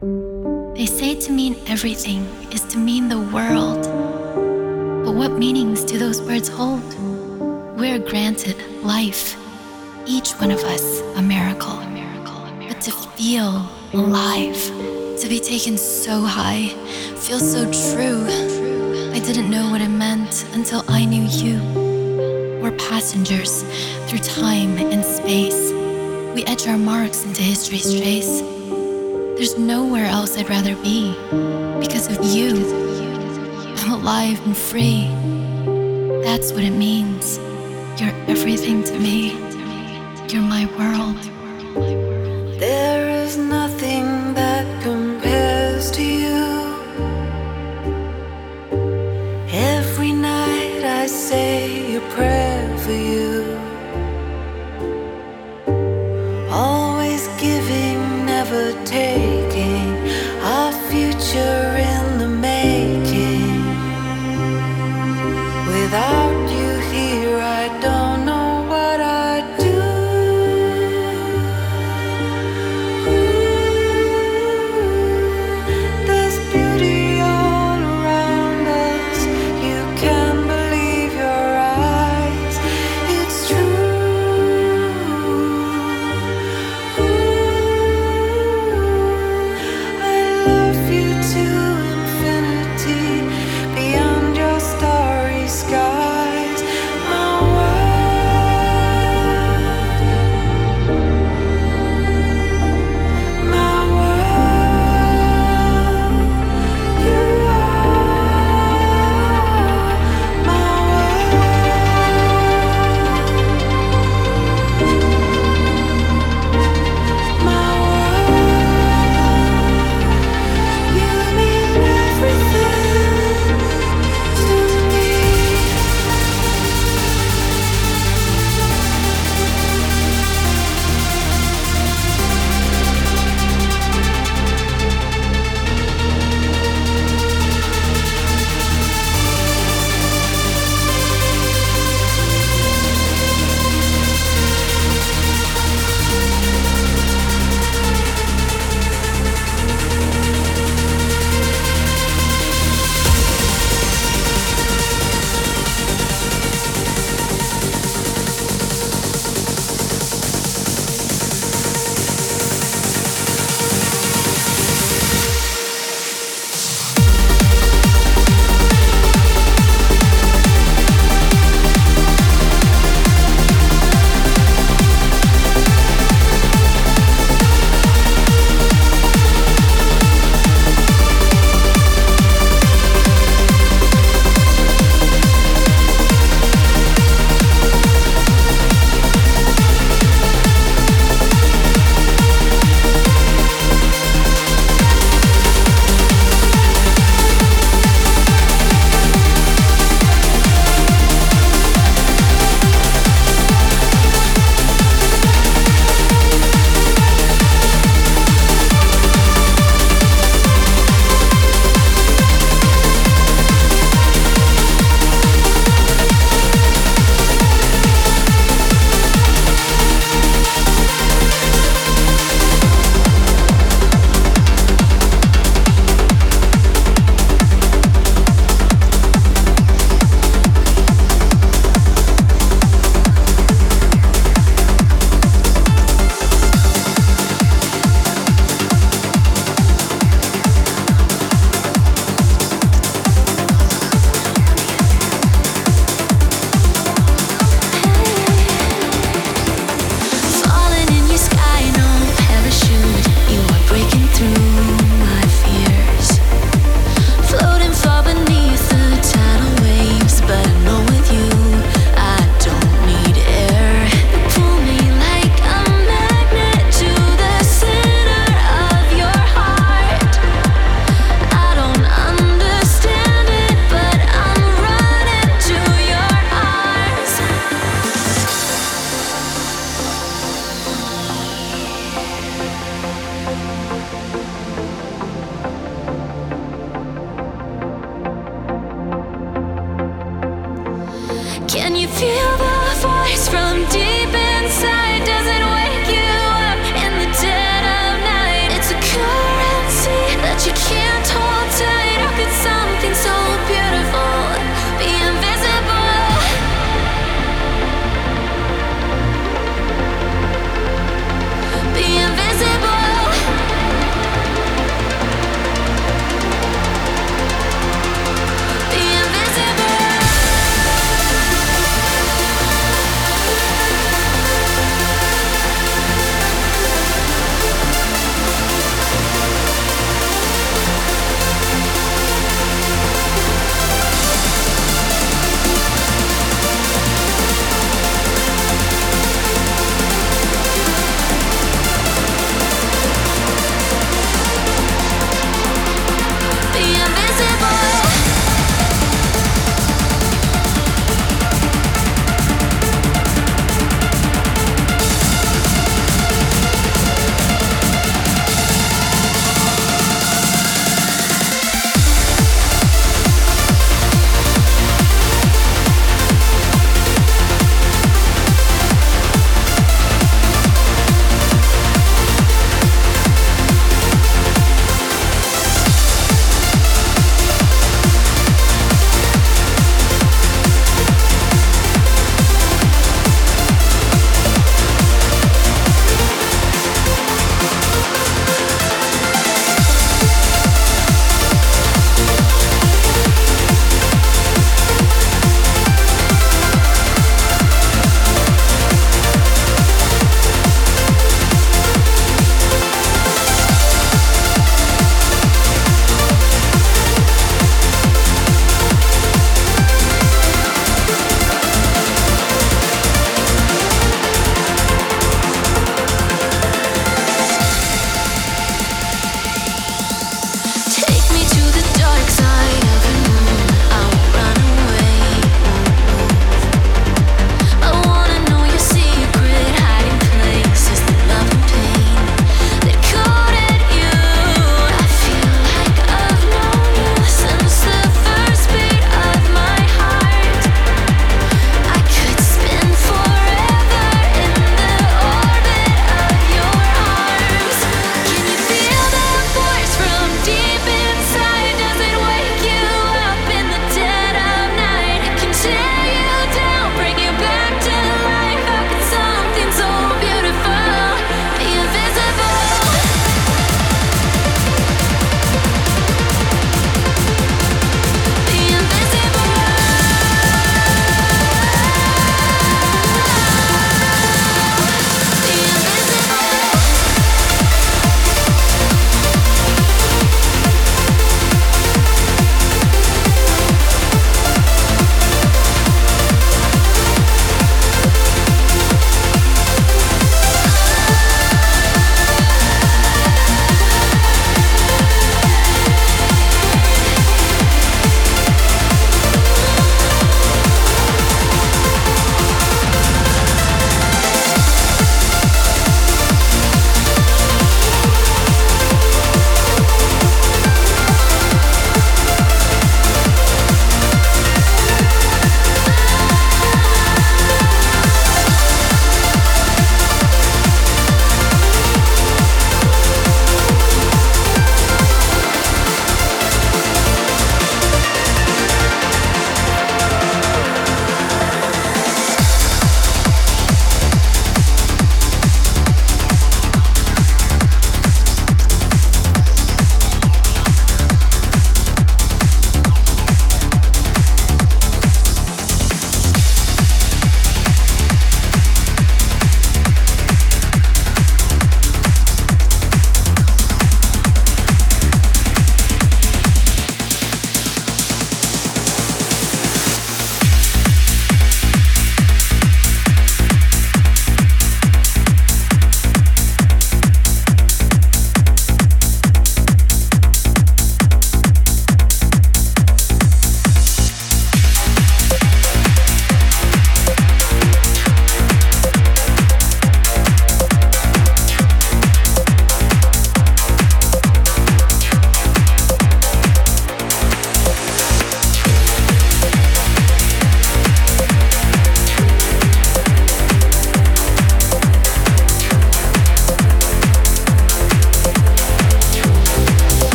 They say to mean everything is to mean the world. But what meanings do those words hold? We're granted life, each one of us a miracle. But to feel alive, to be taken so high, feel so true. I didn't know what it meant until I knew you. We're passengers through time and space. We etch our marks into history's trace. There's nowhere else I'd rather be because of you. I'm alive and free. That's what it means. You're everything to me. You're my world.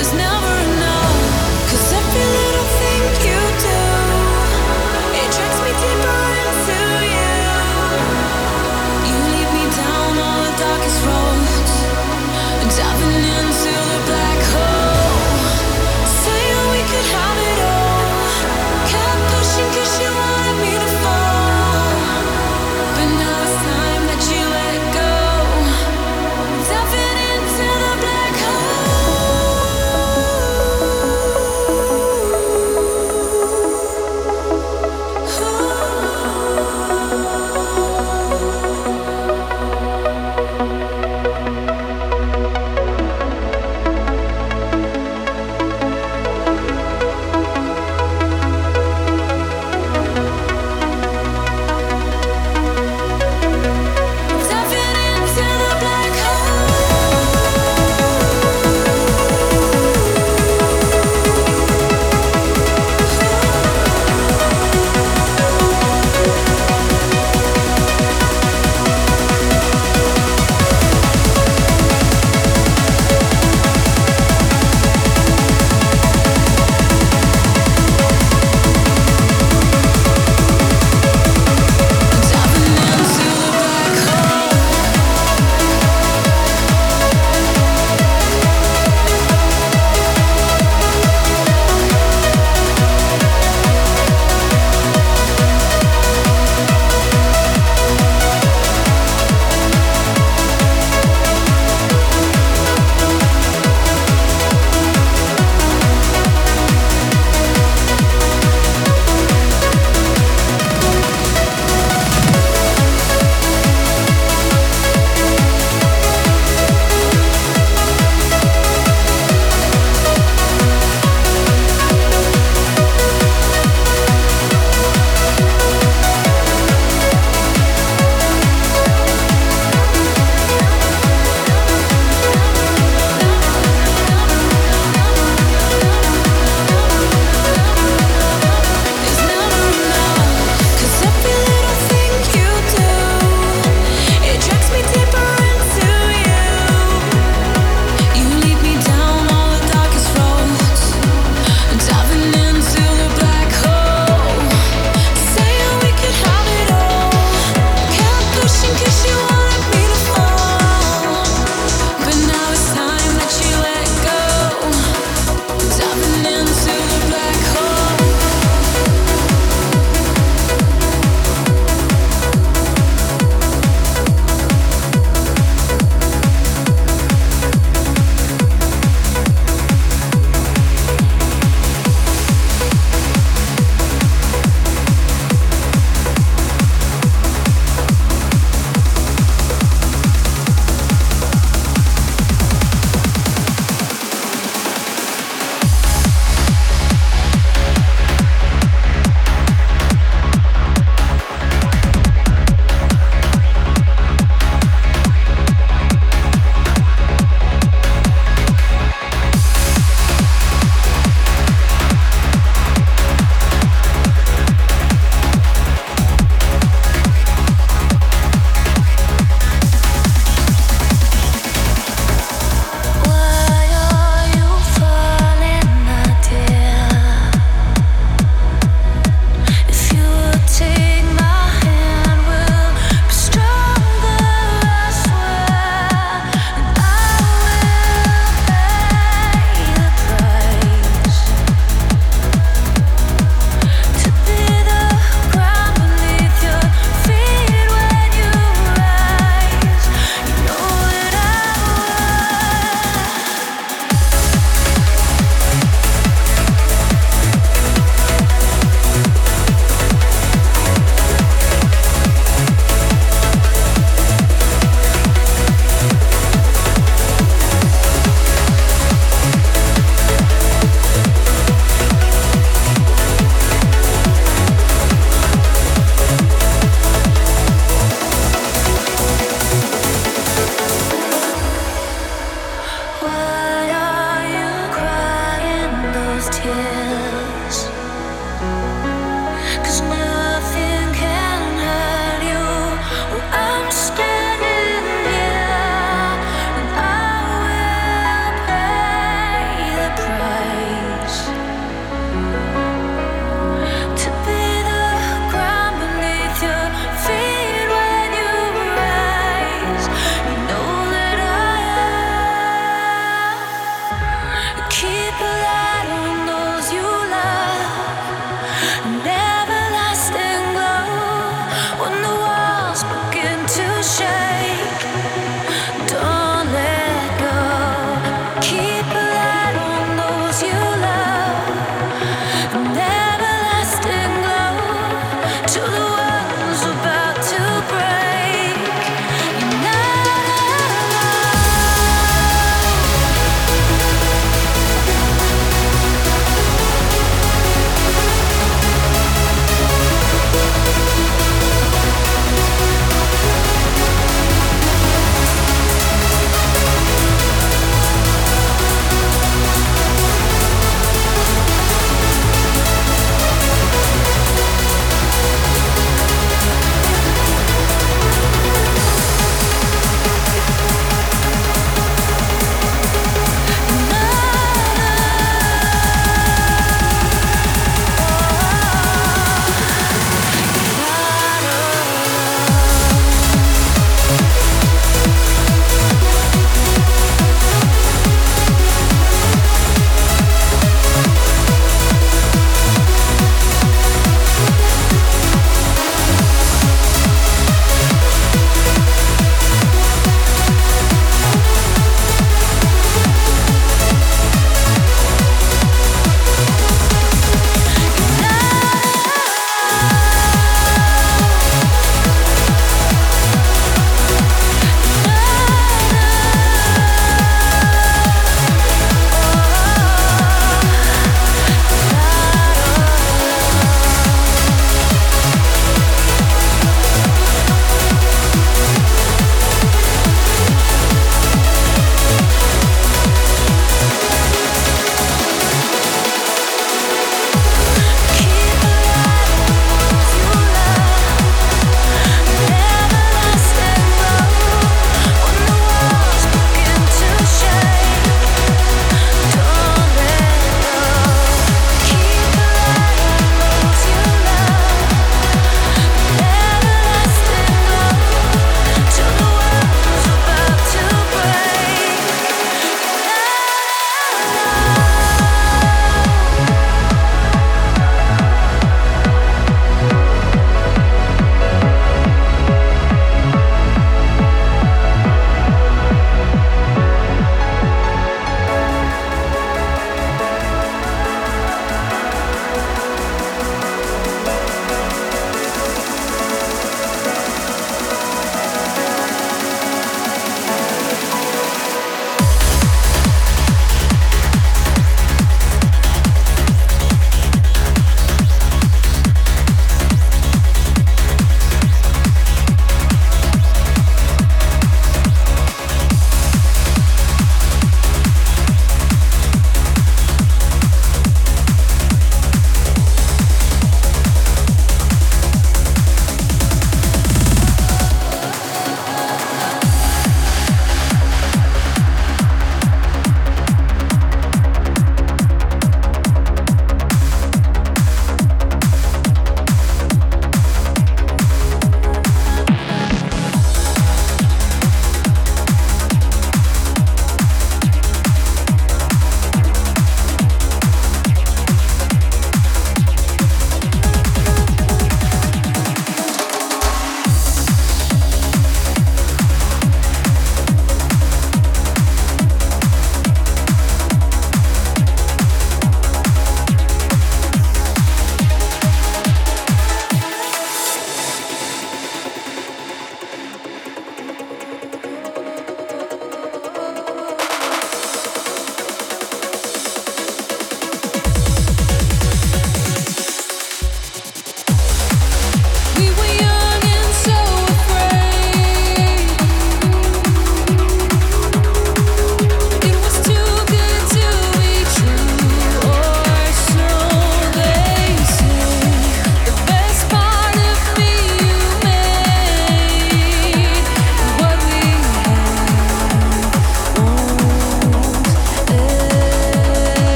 Diving into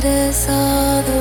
What matters are the